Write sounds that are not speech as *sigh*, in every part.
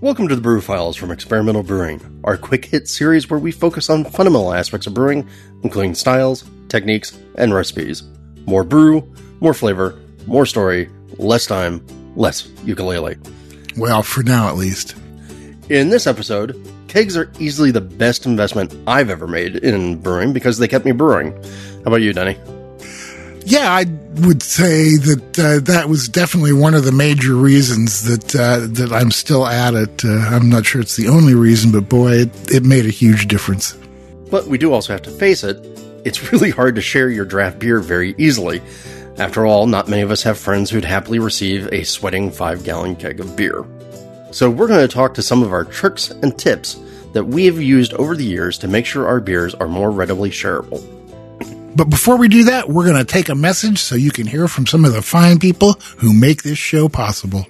Welcome to the Brew Files from Experimental Brewing, our quick hit series where we focus on fundamental aspects of brewing, including styles, techniques, and recipes. More brew, more flavor, more story, less time, less ukulele. Well, for now at least. In this episode, kegs are easily the best investment I've ever made in brewing because they kept me brewing. How about you, Denny? Yeah, I would say that uh, that was definitely one of the major reasons that uh, that I'm still at it. Uh, I'm not sure it's the only reason, but boy, it, it made a huge difference. But we do also have to face it, it's *laughs* really hard to share your draft beer very easily. After all, not many of us have friends who'd happily receive a sweating five gallon keg of beer. So we're going to talk to some of our tricks and tips that we have used over the years to make sure our beers are more readily shareable. But before we do that, we're going to take a message so you can hear from some of the fine people who make this show possible.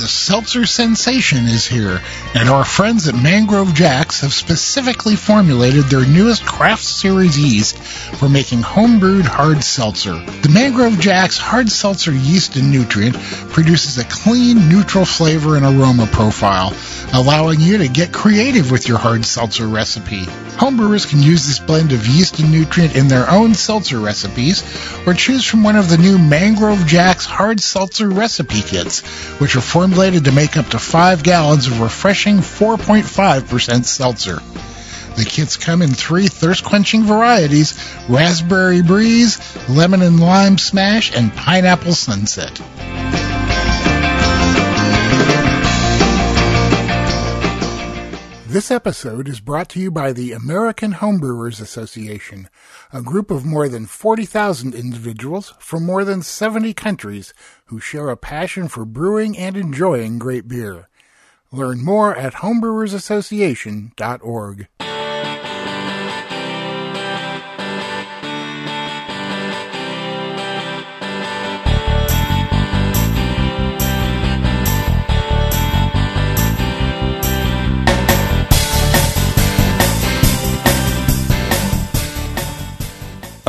The seltzer sensation is here, and our friends at Mangrove Jacks have specifically formulated their newest craft series yeast for making homebrewed hard seltzer. The Mangrove Jacks hard seltzer yeast and nutrient produces a clean, neutral flavor and aroma profile, allowing you to get creative with your hard seltzer recipe. Homebrewers can use this blend of yeast and nutrient in their own seltzer recipes, or choose from one of the new Mangrove Jacks hard seltzer recipe kits, which are formulated to make up to 5 gallons of refreshing 4.5% seltzer. The kits come in three thirst quenching varieties raspberry breeze, lemon and lime smash, and pineapple sunset. This episode is brought to you by the American Homebrewers Association, a group of more than 40,000 individuals from more than 70 countries who share a passion for brewing and enjoying great beer. Learn more at homebrewersassociation.org.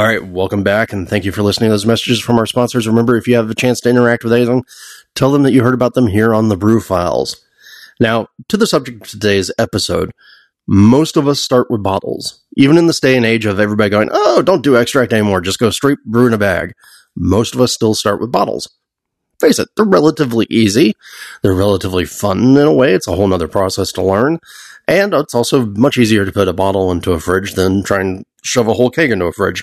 All right, welcome back, and thank you for listening to those messages from our sponsors. Remember, if you have a chance to interact with anything, tell them that you heard about them here on the Brew Files. Now, to the subject of today's episode, most of us start with bottles. Even in this day and age of everybody going, oh, don't do extract anymore, just go straight brew in a bag. Most of us still start with bottles. Face it, they're relatively easy. They're relatively fun in a way. It's a whole nother process to learn. And it's also much easier to put a bottle into a fridge than try and shove a whole keg into a fridge.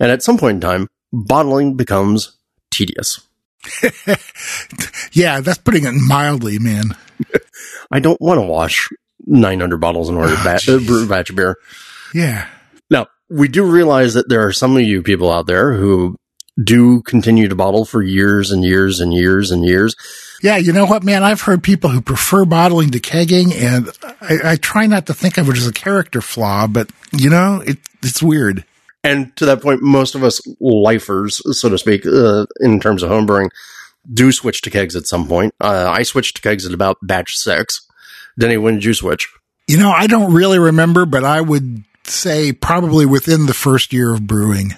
And at some point in time, bottling becomes tedious. *laughs* yeah, that's putting it mildly, man. *laughs* I don't want to wash 900 bottles in order to bat- uh, brew a batch of beer. Yeah. Now, we do realize that there are some of you people out there who do continue to bottle for years and years and years and years. Yeah, you know what, man? I've heard people who prefer bottling to kegging, and I, I try not to think of it as a character flaw, but you know, it, it's weird. And to that point, most of us lifers, so to speak, uh, in terms of homebrewing, do switch to kegs at some point. Uh, I switched to kegs at about batch six. Denny, when did you switch? You know, I don't really remember, but I would say probably within the first year of brewing.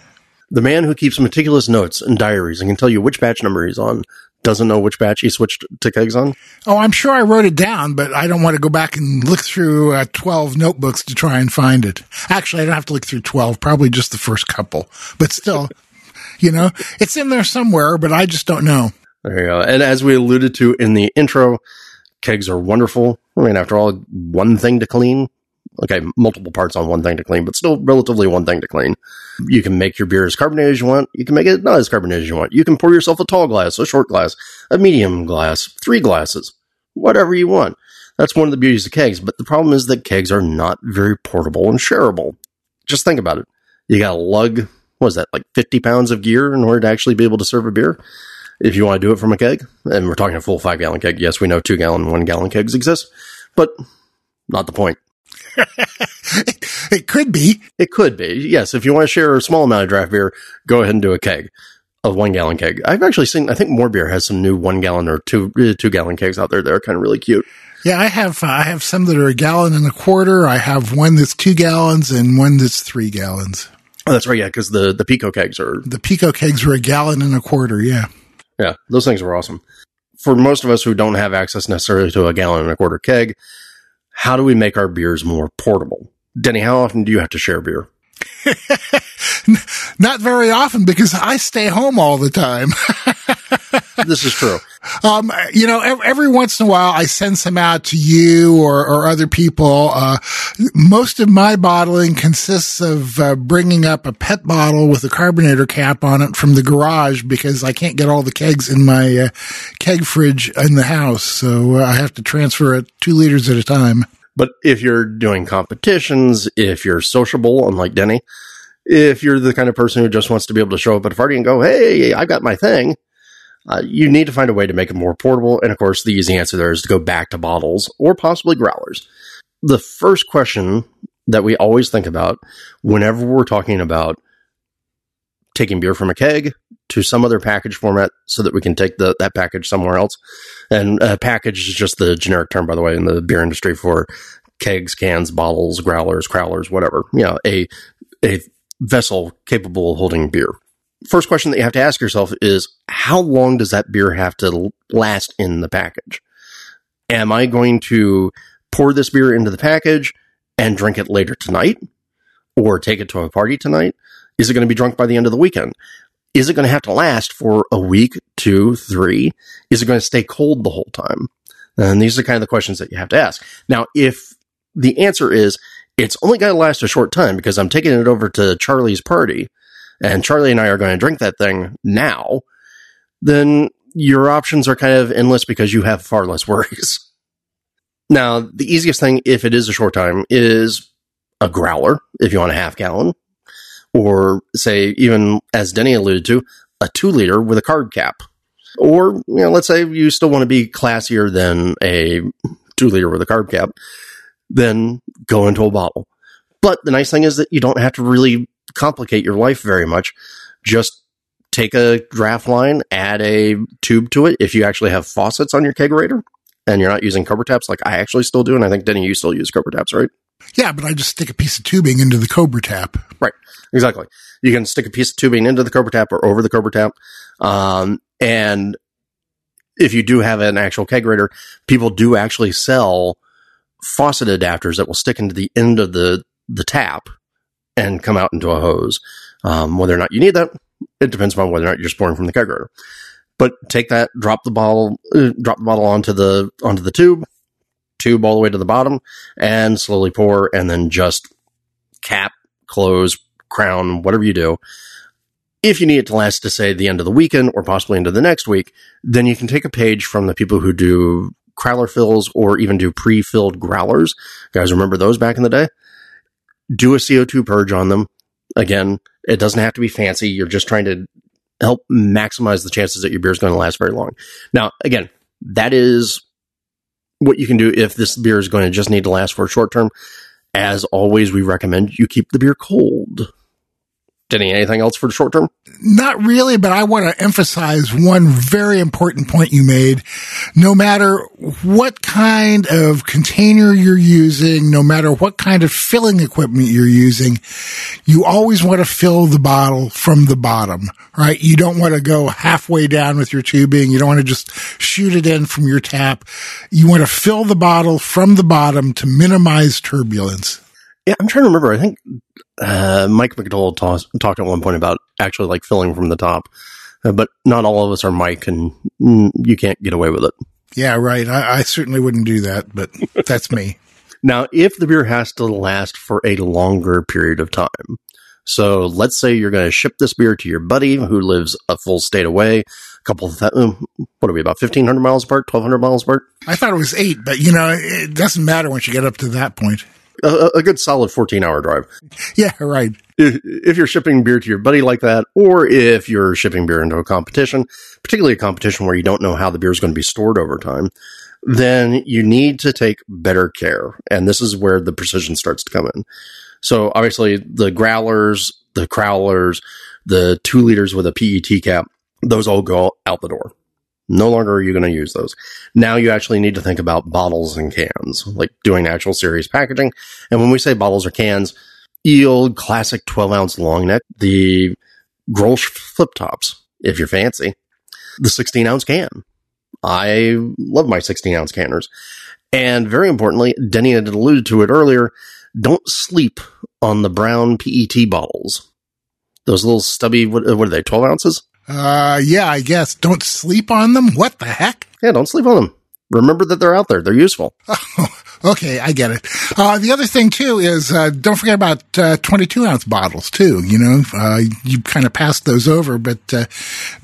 The man who keeps meticulous notes and diaries and can tell you which batch number he's on doesn't know which batch he switched to kegs on? Oh, I'm sure I wrote it down, but I don't want to go back and look through uh, 12 notebooks to try and find it. Actually, I don't have to look through 12, probably just the first couple. But still, *laughs* you know, it's in there somewhere, but I just don't know. There you go. And as we alluded to in the intro, kegs are wonderful. I mean, after all, one thing to clean. Okay, multiple parts on one thing to clean, but still relatively one thing to clean. You can make your beer as carbonated as you want. You can make it not as carbonated as you want. You can pour yourself a tall glass, a short glass, a medium glass, three glasses, whatever you want. That's one of the beauties of kegs. But the problem is that kegs are not very portable and shareable. Just think about it. You got to lug, what is that, like 50 pounds of gear in order to actually be able to serve a beer? If you want to do it from a keg, and we're talking a full five gallon keg. Yes, we know two gallon, one gallon kegs exist, but not the point. *laughs* it could be. It could be. Yes, if you want to share a small amount of draft beer, go ahead and do a keg, a one gallon keg. I've actually seen. I think More Beer has some new one gallon or two uh, two gallon kegs out there. They're kind of really cute. Yeah, I have. Uh, I have some that are a gallon and a quarter. I have one that's two gallons and one that's three gallons. Oh, that's right. Yeah, because the the Pico kegs are the Pico kegs are a gallon and a quarter. Yeah. Yeah, those things were awesome. for most of us who don't have access necessarily to a gallon and a quarter keg, how do we make our beers more portable? Denny, how often do you have to share beer? *laughs* Not very often because I stay home all the time. *laughs* *laughs* this is true. Um, you know, every, every, once in a while I send some out to you or, or other people. Uh, most of my bottling consists of uh, bringing up a pet bottle with a carbonator cap on it from the garage because I can't get all the kegs in my uh, keg fridge in the house. So uh, I have to transfer it two liters at a time. But if you're doing competitions, if you're sociable, unlike Denny, if you're the kind of person who just wants to be able to show up at a party and go, Hey, I got my thing uh, you need to find a way to make it more portable. And of course, the easy answer there is to go back to bottles or possibly growlers. The first question that we always think about whenever we're talking about taking beer from a keg to some other package format so that we can take the, that package somewhere else. And a package is just the generic term, by the way, in the beer industry for kegs, cans, bottles, growlers, crowlers, whatever. You know, a, a vessel capable of holding beer first question that you have to ask yourself is how long does that beer have to last in the package? Am I going to pour this beer into the package and drink it later tonight or take it to a party tonight? Is it going to be drunk by the end of the weekend? Is it going to have to last for a week, two, three? Is it going to stay cold the whole time? And these are kind of the questions that you have to ask. Now, if the answer is it's only going to last a short time because I'm taking it over to Charlie's party, and Charlie and I are going to drink that thing now, then your options are kind of endless because you have far less worries. *laughs* Now, the easiest thing, if it is a short time, is a growler, if you want a half gallon, or say, even as Denny alluded to, a two liter with a carb cap. Or, you know, let's say you still want to be classier than a two liter with a carb cap, then go into a bottle. But the nice thing is that you don't have to really complicate your life very much. Just take a draft line, add a tube to it. If you actually have faucets on your kegerator and you're not using Cobra taps like I actually still do, and I think Denny, you still use Cobra taps, right? Yeah, but I just stick a piece of tubing into the Cobra tap. Right, exactly. You can stick a piece of tubing into the Cobra tap or over the Cobra tap. Um, and if you do have an actual kegerator, people do actually sell faucet adapters that will stick into the end of the, the tap and come out into a hose. Um, whether or not you need that, it depends upon whether or not you're pouring from the kegerator. But take that, drop the bottle, uh, drop the bottle onto the onto the tube, tube all the way to the bottom, and slowly pour, and then just cap, close, crown, whatever you do. If you need it to last to say the end of the weekend or possibly into the next week, then you can take a page from the people who do crowler fills or even do pre-filled growlers. You guys remember those back in the day? Do a CO2 purge on them. Again, it doesn't have to be fancy. You're just trying to help maximize the chances that your beer is going to last very long. Now, again, that is what you can do if this beer is going to just need to last for a short term. As always, we recommend you keep the beer cold. Denny, anything else for the short term? Not really, but I want to emphasize one very important point you made. No matter what kind of container you're using, no matter what kind of filling equipment you're using, you always want to fill the bottle from the bottom, right? You don't want to go halfway down with your tubing. You don't want to just shoot it in from your tap. You want to fill the bottle from the bottom to minimize turbulence. Yeah, I'm trying to remember. I think uh, Mike McDole ta- talked at one point about actually like filling from the top, uh, but not all of us are Mike, and mm, you can't get away with it. Yeah, right. I, I certainly wouldn't do that, but *laughs* that's me. Now, if the beer has to last for a longer period of time, so let's say you're going to ship this beer to your buddy who lives a full state away, a couple of, th- what are we, about 1,500 miles apart, 1,200 miles apart? I thought it was eight, but you know, it doesn't matter once you get up to that point a, a good solid 14 hour drive. Yeah, right. If, if, you're shipping beer to your buddy like that, or if you're shipping beer into a competition, particularly a competition where you don't know how the beer is going to be stored over time, then you need to take better care. And this is where the precision starts to come in. So obviously the growlers, the crowlers, the two liters with a PET cap, those all go out the door. No longer are you going to use those. Now you actually need to think about bottles and cans, like doing actual series packaging. And when we say bottles or cans, Eel classic 12 ounce long neck, the Grolsch flip tops, if you're fancy, the 16 ounce can. I love my 16 ounce canners. And very importantly, Denny had alluded to it earlier. Don't sleep on the brown PET bottles. Those little stubby, what, what are they, 12 ounces? Uh, yeah, I guess. Don't sleep on them? What the heck? Yeah, don't sleep on them. Remember that they're out there. They're useful. *laughs* okay, I get it. Uh, the other thing too is, uh, don't forget about, uh, 22 ounce bottles too, you know, uh, you kind of passed those over, but, uh,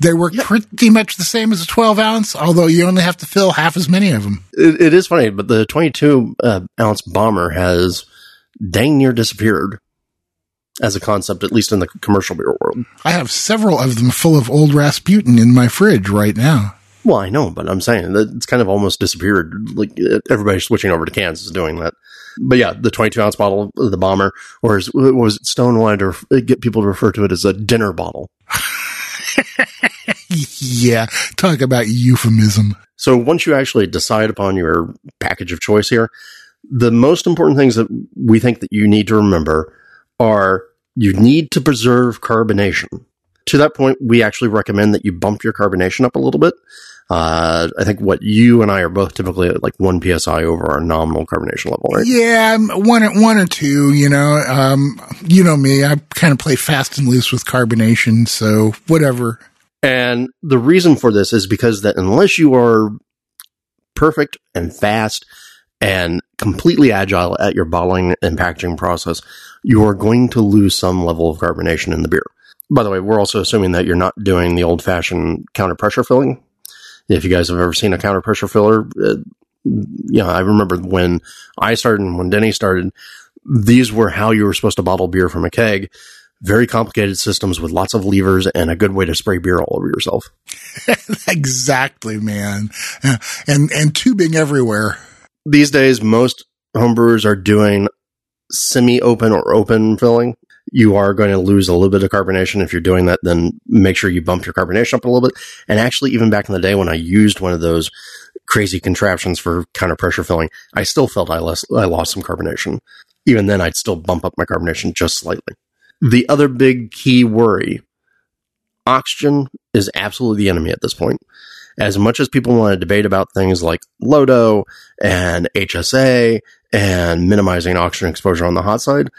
they work pretty much the same as a 12 ounce, although you only have to fill half as many of them. it, it is funny, but the 22 uh, ounce bomber has dang near disappeared as a concept, at least in the commercial beer world. I have several of them full of old Rasputin in my fridge right now. Well, I know, but I'm saying that it's kind of almost disappeared. Like uh, everybody switching over to cans is doing that. But yeah, the 22 ounce bottle, of the bomber, or as, was it Stone wanted to get people to refer to it as a dinner bottle. *laughs* yeah, talk about euphemism. So once you actually decide upon your package of choice here, the most important things that we think that you need to remember are you need to preserve carbonation. To that point, we actually recommend that you bump your carbonation up a little bit. Uh, I think what you and I are both typically at like one psi over our nominal carbonation level, right? Yeah, one one or two. You know, um, you know me. I kind of play fast and loose with carbonation, so whatever. And the reason for this is because that unless you are perfect and fast and completely agile at your bottling and packaging process, you are going to lose some level of carbonation in the beer. By the way, we're also assuming that you're not doing the old fashioned counter pressure filling if you guys have ever seen a counter pressure filler, uh, you know, I remember when I started and when Denny started, these were how you were supposed to bottle beer from a keg. Very complicated systems with lots of levers and a good way to spray beer all over yourself. *laughs* exactly, man. And and tubing everywhere. These days, most homebrewers are doing semi-open or open filling you are going to lose a little bit of carbonation. If you're doing that, then make sure you bump your carbonation up a little bit. And actually, even back in the day when I used one of those crazy contraptions for counter pressure filling, I still felt I, less, I lost some carbonation. Even then, I'd still bump up my carbonation just slightly. The other big key worry oxygen is absolutely the enemy at this point. As much as people want to debate about things like LODO and HSA and minimizing oxygen exposure on the hot side,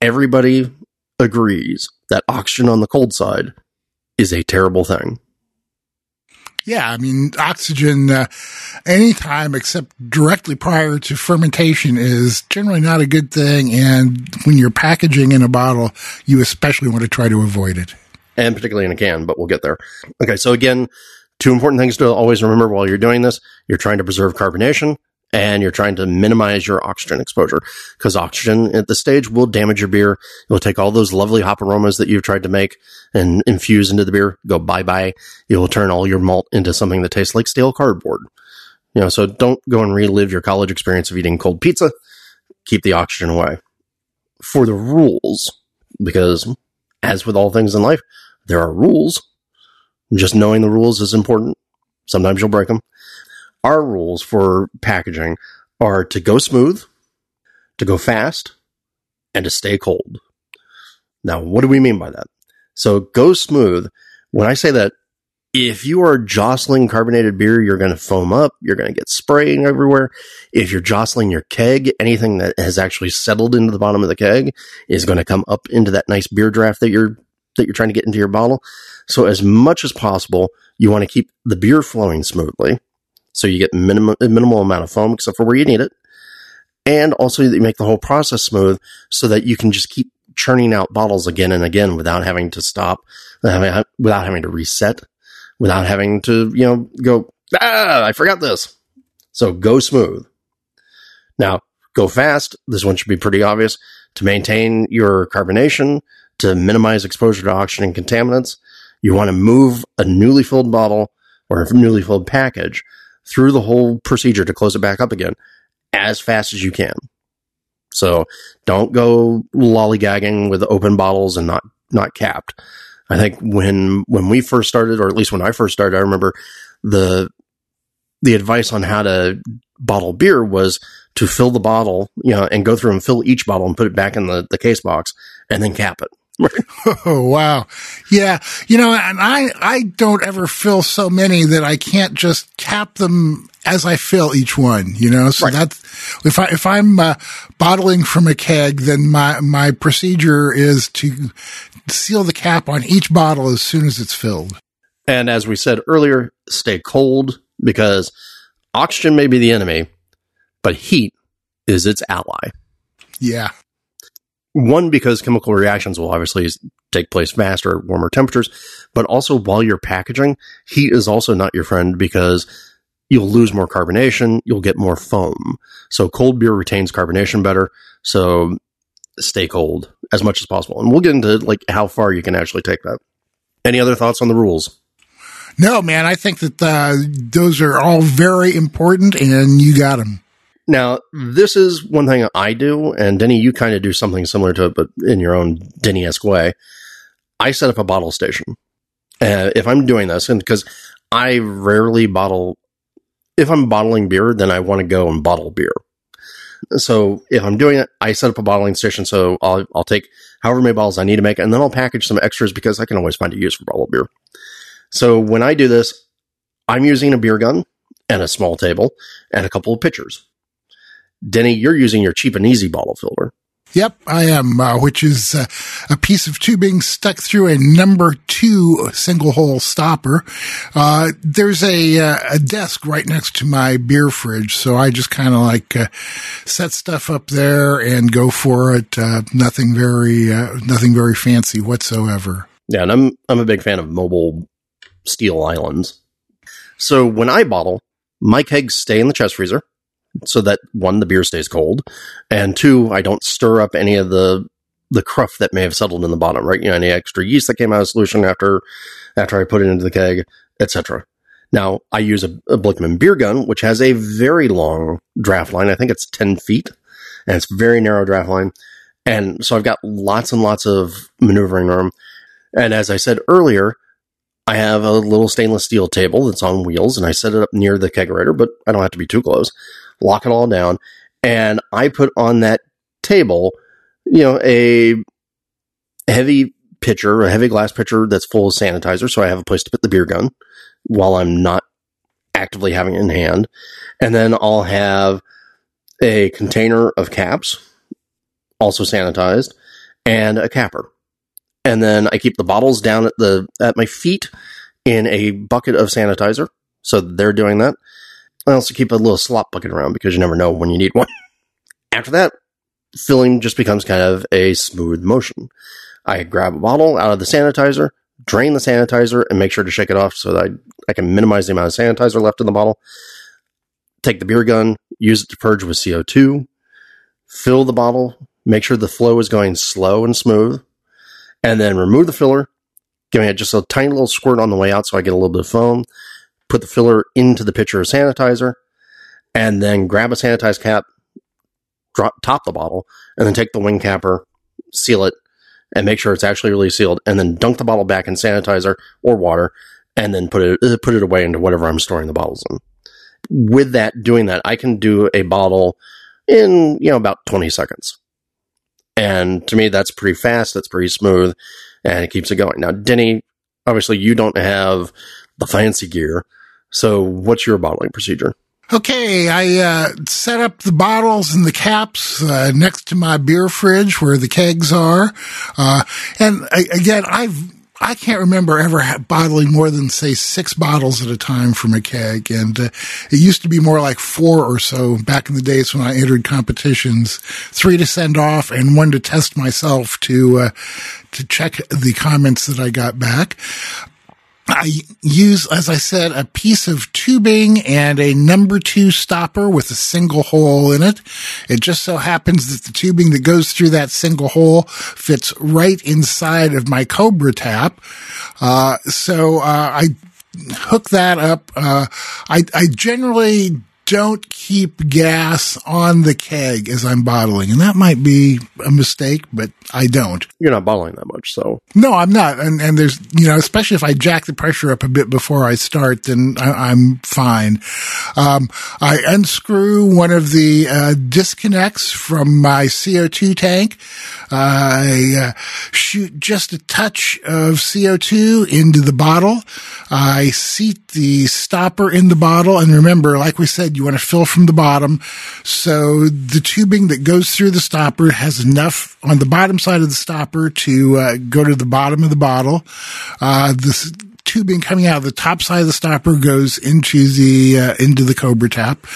everybody agrees that oxygen on the cold side is a terrible thing. Yeah, I mean, oxygen uh, anytime except directly prior to fermentation is generally not a good thing. And when you're packaging in a bottle, you especially want to try to avoid it. And particularly in a can, but we'll get there. Okay, so again, two important things to always remember while you're doing this. You're trying to preserve carbonation and you're trying to minimize your oxygen exposure because oxygen at the stage will damage your beer. It will take all those lovely hop aromas that you've tried to make and infuse into the beer, go bye bye. It will turn all your malt into something that tastes like stale cardboard. You know, so don't go and relive your college experience of eating cold pizza. Keep the oxygen away. For the rules, because as with all things in life, there are rules. Just knowing the rules is important. Sometimes you'll break them our rules for packaging are to go smooth, to go fast, and to stay cold. Now, what do we mean by that? So go smooth. When I say that, if you are jostling carbonated beer, you're going to foam up. You're going to get spraying everywhere. If you're jostling your keg, anything that has actually settled into the bottom of the keg is going to come up into that nice beer draft that you're, that you're trying to get into your bottle. So as much as possible, you want to keep the beer flowing smoothly. So you get minimal, minimal amount of foam except for where you need it. And also you make the whole process smooth so that you can just keep churning out bottles again and again without having to stop, without having to reset, without having to, you know, go, ah, I forgot this. So go smooth. Now, go fast. This one should be pretty obvious. To maintain your carbonation, to minimize exposure to oxygen contaminants, you want to move a newly filled bottle or a newly filled package through the whole procedure to close it back up again as fast as you can. So don't go lollygagging with open bottles and not, not capped. I think when, when we first started, or at least when I first started, I remember the, the advice on how to bottle beer was to fill the bottle, you know, and go through and fill each bottle and put it back in the, the case box and then cap it. Oh *laughs* wow. Yeah. You know, and I I don't ever fill so many that I can't just cap them as I fill each one, you know? So Right. that's if I if I'm uh, bottling from a keg, then my my procedure is to seal the cap on each bottle as soon as it's filled. And as we said earlier, stay cold because oxygen may be the enemy, but heat is its ally. Yeah. One, because chemical reactions will obviously take place faster at warmer temperatures, but also while you're packaging, heat is also not your friend because you'll lose more carbonation, you'll get more foam. So cold beer retains carbonation better. So stay cold as much as possible. And we'll get into like how far you can actually take that. Any other thoughts on the rules? No, man, I think that uh, those are all very important, and you got them. Now, this is one thing I do, and Denny, you kind of do something similar to it, but in your own Denny esque way. I set up a bottle station. Uh, if I'm doing this, and because I rarely bottle, if I'm bottling beer, then I want to go and bottle beer. So if I'm doing it, I set up a bottling station. So I'll, I'll take however many bottles I need to make, and then I'll package some extras because I can always find a use for bottled beer. So when I do this, I'm using a beer gun and a small table and a couple of pitchers. Denny, you're using your cheap and easy bottle filler. Yep, I am, uh, which is uh, a piece of tubing stuck through a number two single hole stopper. Uh, there's a, uh, a desk right next to my beer fridge, so I just kind of like uh, set stuff up there and go for it. Uh, nothing very, uh, nothing very fancy whatsoever. Yeah, and I'm I'm a big fan of mobile steel islands. So when I bottle, my kegs stay in the chest freezer so that one, the beer stays cold, and two, I don't stir up any of the the cruff that may have settled in the bottom, right? You know, any extra yeast that came out of solution after after I put it into the keg, etc. Now I use a, a Blichmann beer gun, which has a very long draft line. I think it's ten feet, and it's very narrow draft line, and so I've got lots and lots of maneuvering room. And as I said earlier, I have a little stainless steel table that's on wheels, and I set it up near the kegerator, but I don't have to be too close. Lock it all down, and I put on that table, you know, a heavy pitcher, a heavy glass pitcher that's full of sanitizer, so I have a place to put the beer gun while I'm not actively having it in hand. And then I'll have a container of caps, also sanitized, and a capper and then I keep the bottles down at the at my feet in a bucket of sanitizer. So they're doing that. I also keep a little slop bucket around because you never know when you need one. *laughs* After that, filling just becomes kind of a smooth motion. I grab a bottle out of the sanitizer, drain the sanitizer, and make sure to shake it off so that I, I can minimize the amount of sanitizer left in the bottle. Take the beer gun, use it to purge with CO2, fill the bottle, make sure the flow is going slow and smooth and then remove the filler, giving it just a tiny little squirt on the way out so I get a little bit of foam. Put the filler into the pitcher of sanitizer, and then grab a sanitized cap, drop top the bottle, and then take the wing capper, seal it, and make sure it's actually really sealed, and then dunk the bottle back in sanitizer or water, and then put it uh, put it away into whatever I'm storing the bottles in. With that, doing that, I can do a bottle in you know about 20 seconds. And to me, that's pretty fast. That's pretty smooth, and it keeps it going. Now, Denny, obviously, you don't have the fancy gear. So, what's your bottling procedure? Okay, I uh, set up the bottles and the caps uh, next to my beer fridge where the kegs are, uh, and I, again, I've I can't remember ever bottling more than say six bottles at a time from a keg, and uh, it used to be more like four or so back in the days when I entered competitions. Three to send off, and one to test myself to uh, to check the comments that I got back. I use, as I said, a piece of tubing and a number two stopper with a single hole in it. It just so happens that the tubing that goes through that single hole fits right inside of my Cobra tap. Uh, so, uh, I hook that up. Uh, I, I generally don't keep gas on the keg as I'm bottling, and that might be a mistake, but I don't. You're not bottling that much, so No, I'm not. And, and there's, you know, especially if I jack the pressure up a bit before I start, then I, I'm fine. Um, I unscrew one of the uh, disconnects from my CO2 tank. I uh, shoot just a touch of CO2 into the bottle. I seat the stopper in the bottle. And remember, like we said, you want to fill from the bottom. So the tubing that goes through the stopper has enough on the bottom side of the stopper to uh, go to the bottom of the bottle. Uh, the tubing coming out of the top side of the stopper goes into the uh, into the cobra tap.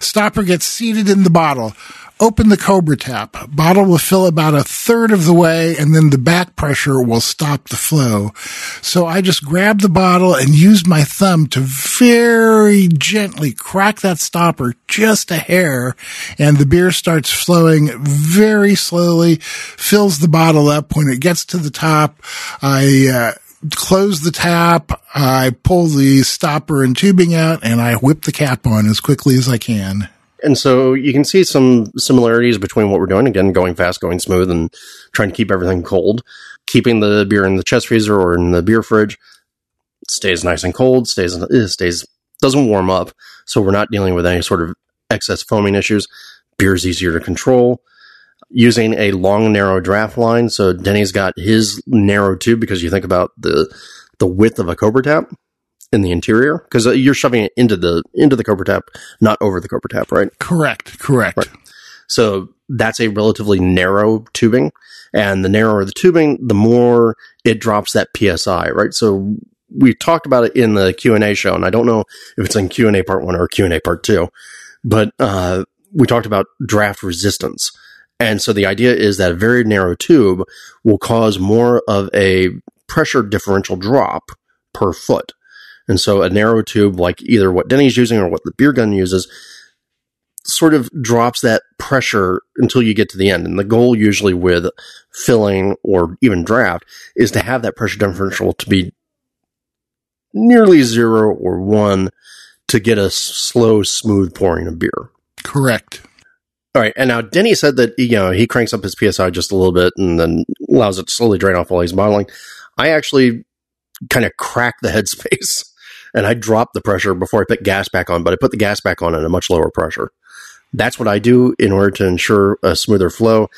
Stopper gets seated in the bottle. Open the cobra tap. Bottle will fill about a third of the way and then the back pressure will stop the flow. So I just grab the bottle and use my thumb to very gently crack that stopper just a hair and the beer starts flowing very slowly, fills the bottle up. When it gets to the top, I, uh, close the tap, I pull the stopper and tubing out, and I whip the cap on as quickly as I can. And so you can see some similarities between what we're doing. Again, going fast, going smooth, and trying to keep everything cold. Keeping the beer in the chest freezer or in the beer fridge stays nice and cold. Stays eh, stays doesn't warm up, so we're not dealing with any sort of excess foaming issues. Beer is easier to control. Using a long, narrow draft line. So Denny's got his narrow tube because you think about the the width of a Cobra tap in the interior because uh, you're shoving it into the into the Cobra tap, not over the Cobra tap, right? Correct. Correct. Right. So that's a relatively narrow tubing, and the narrower the tubing, the more it drops that psi, right? So we talked about it in the Q and A show, and I don't know if it's in Q and A part one or Q and A part two, but uh, we talked about draft resistance. And so the idea is that a very narrow tube will cause more of a pressure differential drop per foot. And so a narrow tube, like either what Denny's using or what the beer gun uses, sort of drops that pressure until you get to the end. And the goal usually with filling or even draft is to have that pressure differential to be nearly zero or one to get a slow, smooth pouring of beer. Correct. All right. And now Denny said that, you know, he cranks up his PSI just a little bit and then allows it to slowly drain off while he's bottling. I actually kind of crack the *laughs* headspace and I drop the pressure before I put gas back on, but I put the gas back on at a much lower pressure. That's what I do in order to ensure a smoother flow.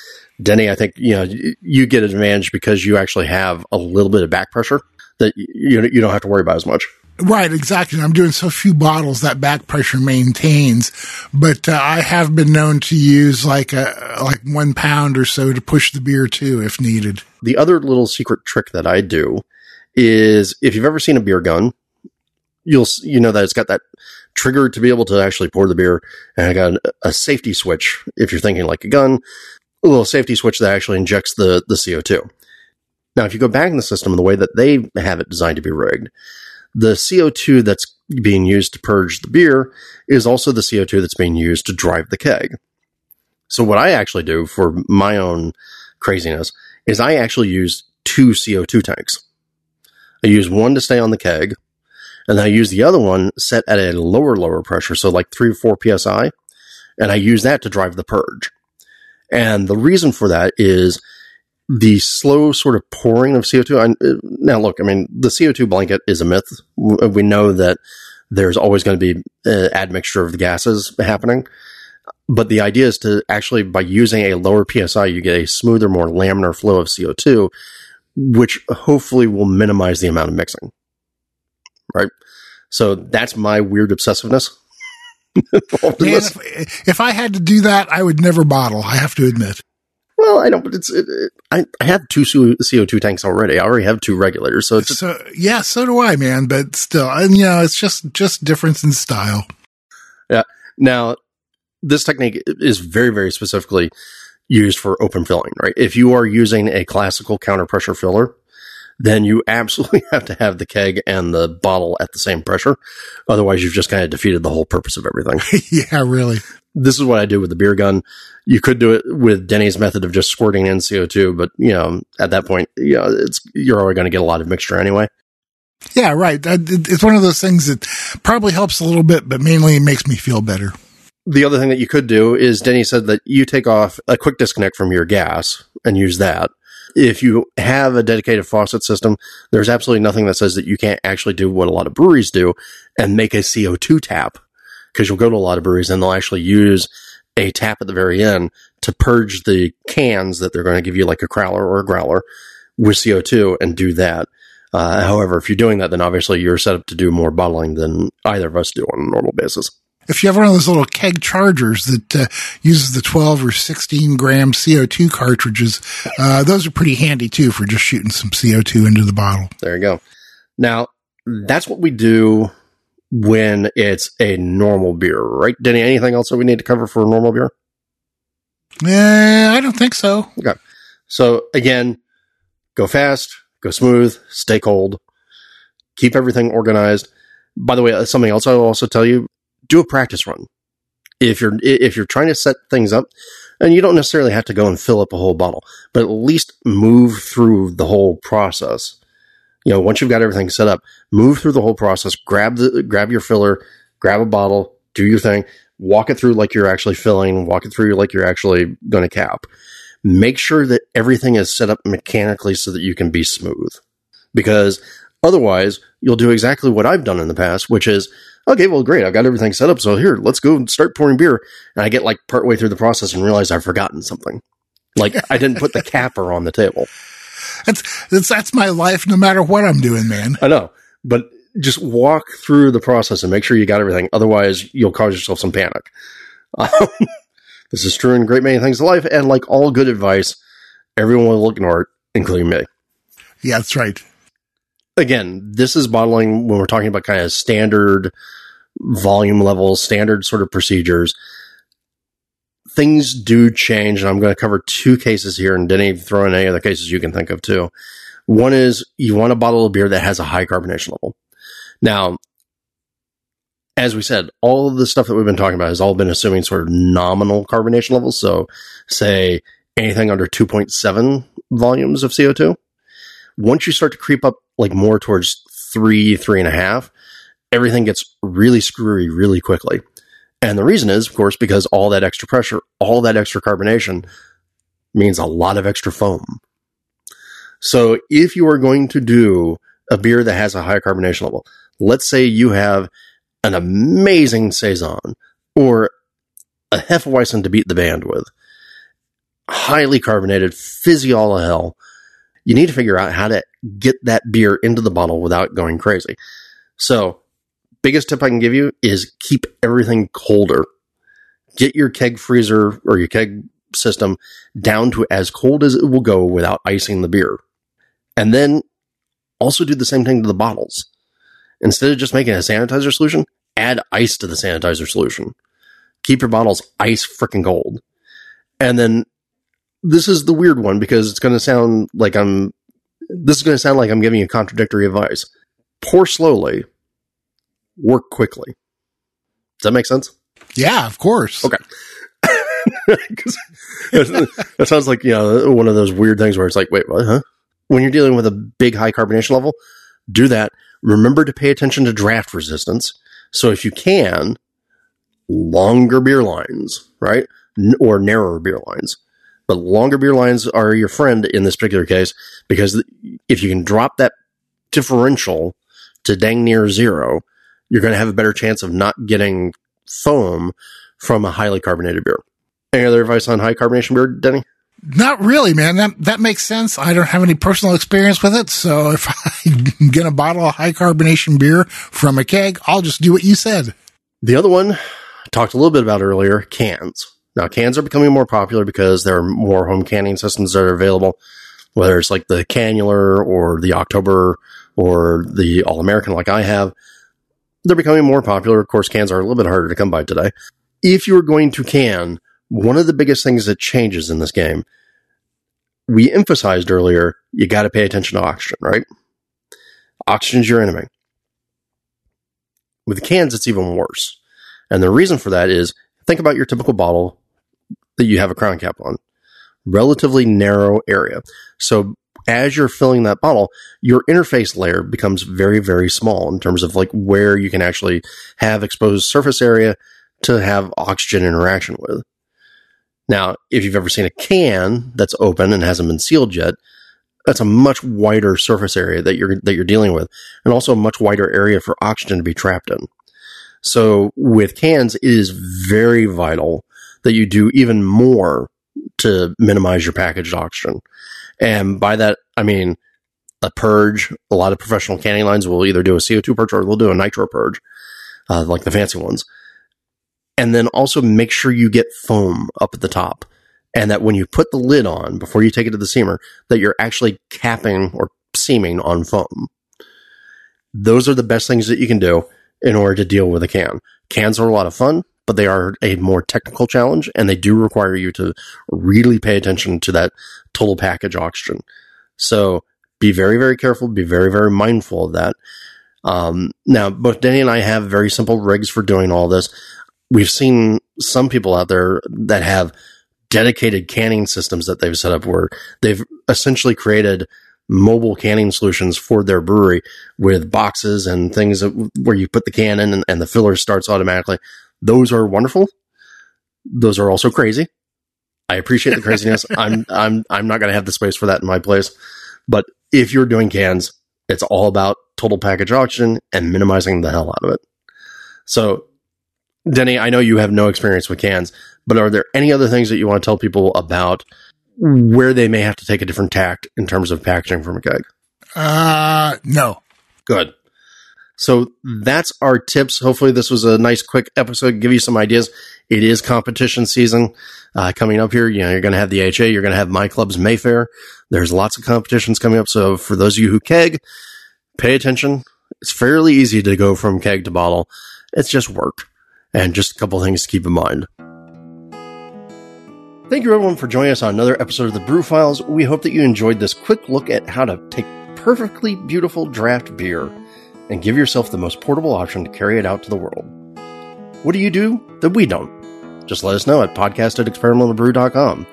Denny, I think, you know, you get an advantage because you actually have a little bit of back pressure that you, you don't have to worry about as much. Right, exactly. I'm doing so few bottles that back pressure maintains, but uh, I have been known to use like a like one pound or so to push the beer too, if needed. The other little secret trick that I do is if you've ever seen a beer gun, you'll you know that it's got that trigger to be able to actually pour the beer, and I got a safety switch. If you're thinking like a gun, a little safety switch that actually injects the the CO2. Now, if you go back in the system the way that they have it designed to be rigged, the CO2 that's being used to purge the beer is also the CO2 that's being used to drive the keg. So what I actually do for my own craziness is I actually use two CO2 tanks. I use one to stay on the keg, and I use the other one set at a lower, lower pressure, so like three or four psi, and I use that to drive the purge. And the reason for that is the slow sort of pouring of CO2. I, uh, now, look, I mean, the CO2 blanket is a myth. Uh, we know that there's always going to be an admixture of the gases happening. But the idea is to actually, by using a lower PSI, you get a smoother, more laminar flow of CO2, which hopefully will minimize the amount of mixing. Right? So that's my weird obsessiveness. *laughs* Man, if, if I had to do that, I would never bottle, I have to admit. Well, I don't. It's it, it, I I have two CO two tanks already. I already have two regulators. So it's so yeah, so do I, man. But still, and you know, it's just just difference in style. Yeah. Now, this technique is very very specifically used for open filling. Right. If you are using a classical counter pressure filler, then you absolutely *laughs* have to have the keg and the bottle at the same pressure. Otherwise, you've just kind of defeated the whole purpose of everything. *laughs* *laughs* yeah, really this is what I do with the beer gun. You could do it with Denny's method of just squirting in CO2, but you know, at that point, you know, it's, you're already going to get a lot of mixture anyway. Yeah, right. It's one of those things that probably helps a little bit, but mainly makes me feel better. The other thing that you could do is Denny said that you take off a quick disconnect from your gas and use that. If you have a dedicated faucet system, there's absolutely nothing that says that you can't actually do what a lot of breweries do and make a CO2 tap because you'll go to a lot of breweries and they'll actually use a tap at the very end to purge the cans that they're going to give you like a crowler or a growler with CO2 and do that. Uh, however, if you're doing that, then obviously you're set up to do more bottling than either of us do on a normal basis. If you have one of those little keg chargers that uh, uses the 12 or 16 gram CO2 cartridges, uh, those are pretty handy too for just shooting some CO2 into the bottle. There you go. Now, that's what we do when it's a normal beer, right? Denny, anything else that we need to cover for a normal beer? Eh, I don't think so. Okay. So again, go fast, go smooth, stay cold, keep everything organized. By the way, uh, something else I'll also tell you, do a practice run. If you're, if you're trying to set things up, and you don't necessarily have to go and fill up a whole bottle, but at least move through the whole process. You know, once you've got everything set up, move through the whole process, grab the, grab your filler, grab a bottle, do your thing, walk it through like you're actually filling, walk it through like you're actually going to cap. Make sure that everything is set up mechanically so that you can be smooth. Because otherwise, you'll do exactly what I've done in the past, which is, okay, well, great. I've got everything set up. So here, let's go and start pouring beer. And I get like partway through the process and realize I've forgotten something. Like I didn't put the *laughs* capper on the table. That's, that's, that's my life no matter what I'm doing, man. I know, but just walk through the process and make sure you got everything. Otherwise, you'll cause yourself some panic. Um, *laughs* this is true in great many things in life. And like all good advice, everyone will ignore it, including me. Yeah, that's right. Again, this is bottling when we're talking about kind of standard volume levels, standard sort of procedures. Things do change, and I'm going to cover two cases here, and Denny, throw in any other cases you can think of too. One is you want a bottle of beer that has a high carbonation level. Now, as we said, all of the stuff that we've been talking about has all been assuming sort of nominal carbonation levels. So, say anything under 2.7 volumes of CO2. Once you start to creep up like more towards three, three and a half, everything gets really screwy really quickly. And the reason is, of course, because all that extra pressure, all that extra carbonation means a lot of extra foam. So if you are going to do a beer that has a high carbonation level, let's say you have an amazing Saison or a Hefeweizen to beat the band with, highly carbonated, fizzy all hell, you need to figure out how to get that beer into the bottle without going crazy. So, biggest tip I can give you is keep everything colder. Get your keg freezer or your keg system down to as cold as it will go without icing the beer. And then also do the same thing to the bottles. Instead of just making a sanitizer solution, add ice to the sanitizer solution. Keep your bottles ice freaking cold. And then this is the weird one because it's going to sound like I'm, this is going to sound like I'm giving you contradictory advice. Pour slowly, work quickly. Does that make sense? Yeah, of course. Okay. *laughs* that sounds like, you know, one of those weird things where it's like, wait, what, huh? When you're dealing with a big high carbonation level, do that. Remember to pay attention to draft resistance. So if you can, longer beer lines, right? Or narrower beer lines. But longer beer lines are your friend in this particular case because if you can drop that differential to dang near zero, you're going to have a better chance of not getting foam from a highly carbonated beer. Any other advice on high carbonation beer, Denny? Not really, man. That that makes sense. I don't have any personal experience with it, so *laughs* if I get a bottle of high carbonation beer from a keg, I'll just do what you said. The other one I talked a little bit about earlier, cans. Now cans are becoming more popular because there are more home canning systems that are available, whether it's like the Cannular or the Oktober or the All American like I have. They're becoming more popular. Of course, cans are a little bit harder to come by today. If you're going to can, one of the biggest things that changes in this game, we emphasized earlier, you got to pay attention to oxygen, right? Oxygen's your enemy. With cans, it's even worse. And the reason for that is think about your typical bottle that you have a crown cap on. Relatively narrow area. So as you're filling that bottle, your interface layer becomes very, very small in terms of like where you can actually have exposed surface area to have oxygen interaction with. Now, if you've ever seen a can that's open and hasn't been sealed yet, that's a much wider surface area that you're that you're dealing with, and also a much wider area for oxygen to be trapped in. So with cans, it is very vital that you do even more to minimize your packaged oxygen. And by that, I mean a purge. A lot of professional canning lines will either do a CO2 purge or they'll do a nitro purge, uh, like the fancy ones. And then also make sure you get foam up at the top. And that when you put the lid on before you take it to the seamer, that you're actually capping or seaming on foam. Those are the best things that you can do in order to deal with a can. Cans are a lot of fun, but they are a more technical challenge and they do require you to really pay attention to that total package oxygen. So be very, very careful, be very, very mindful of that. Um, now, both Denny and I have very simple rigs for doing all this. We've seen some people out there that have dedicated canning systems that they've set up where they've essentially created mobile canning solutions for their brewery with boxes and things where you put the can in and, and the filler starts automatically. Those are wonderful. Those are also crazy. I appreciate the craziness. *laughs* I'm I'm I'm not going to have the space for that in my place. But if you're doing cans, it's all about total package oxygen and minimizing the hell out of it. So, Denny, I know you have no experience with cans, but are there any other things that you want to tell people about where they may have to take a different tact in terms of packaging from a keg? Uh, no. Good. So that's our tips. Hopefully, this was a nice, quick episode. Give you some ideas. It is competition season uh, coming up here. You know, you're going to have the AHA. You're going to have my club's Mayfaire. There's lots of competitions coming up. So for those of you who keg, pay attention. It's fairly easy to go from keg to bottle. It's just work and just a couple things to keep in mind. Thank you everyone for joining us on another episode of the Brew Files. We hope that you enjoyed this quick look at how to take perfectly beautiful draft beer and give yourself the most portable option to carry it out to the world. What do you do that we don't? Just let us know at podcast at experimentalbrew.com.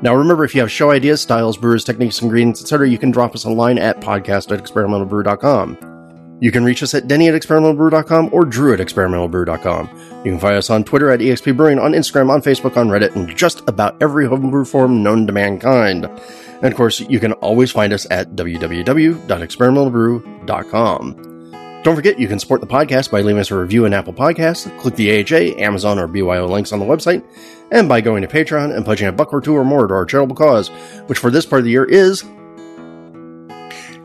Now remember, if you have show ideas, styles, brewers, techniques, ingredients, etc., you can drop us a line at podcast at experimentalbrew.com. You can reach us at Denny at experimentalbrew.com or Drew at experimentalbrew.com. You can find us on Twitter at expbrewing, on Instagram, on Facebook, on Reddit, and just about every homebrew forum known to mankind. And of course, you can always find us at www.experimentalbrew.com. Don't forget, you can support the podcast by leaving us a review in Apple Podcasts, click the AHA, Amazon, or BYO links on the website, and by going to Patreon and pledging a buck or two or more to our charitable cause, which for this part of the year is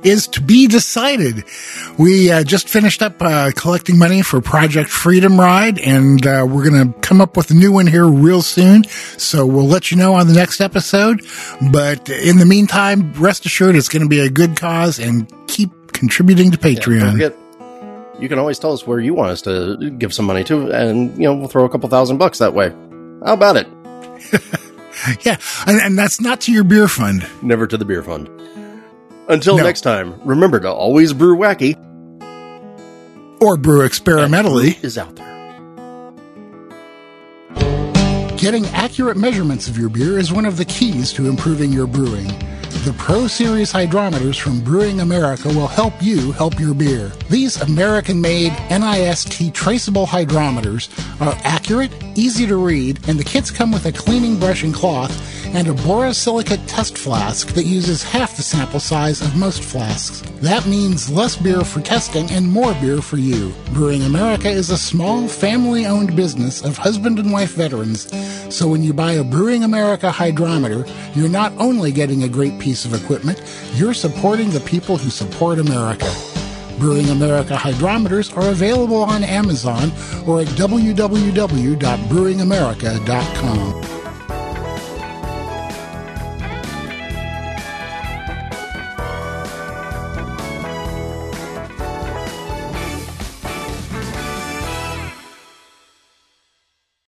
is to be decided. We uh, just finished up uh, collecting money for Project Freedom Ride, and uh, we're going to come up with a new one here real soon. So we'll let you know on the next episode. But in the meantime, rest assured it's going to be a good cause and keep contributing to Patreon. Yeah, you can always tell us where you want us to give some money to, and you know we'll throw a couple thousand bucks that way. How about it? *laughs* yeah, and, and that's not to your beer fund. Never to the beer fund. Until no. next time, remember to always brew wacky. Or brew experimentally. Is out there. Getting accurate measurements of your beer is one of the keys to improving your brewing. The Pro Series hydrometers from Brewing America will help you help your beer. These American made NIST traceable hydrometers are accurate, easy to read, and the kits come with a cleaning brush and cloth and a borosilicate test flask that uses half the sample size of most flasks. That means less beer for testing and more beer for you. Brewing America is a small, family owned business of husband and wife veterans, so when you buy a Brewing America hydrometer, you're not only getting a great piece of equipment, you're supporting the people who support America. Brewing America hydrometers are available on Amazon or at www.brewingamerica.com.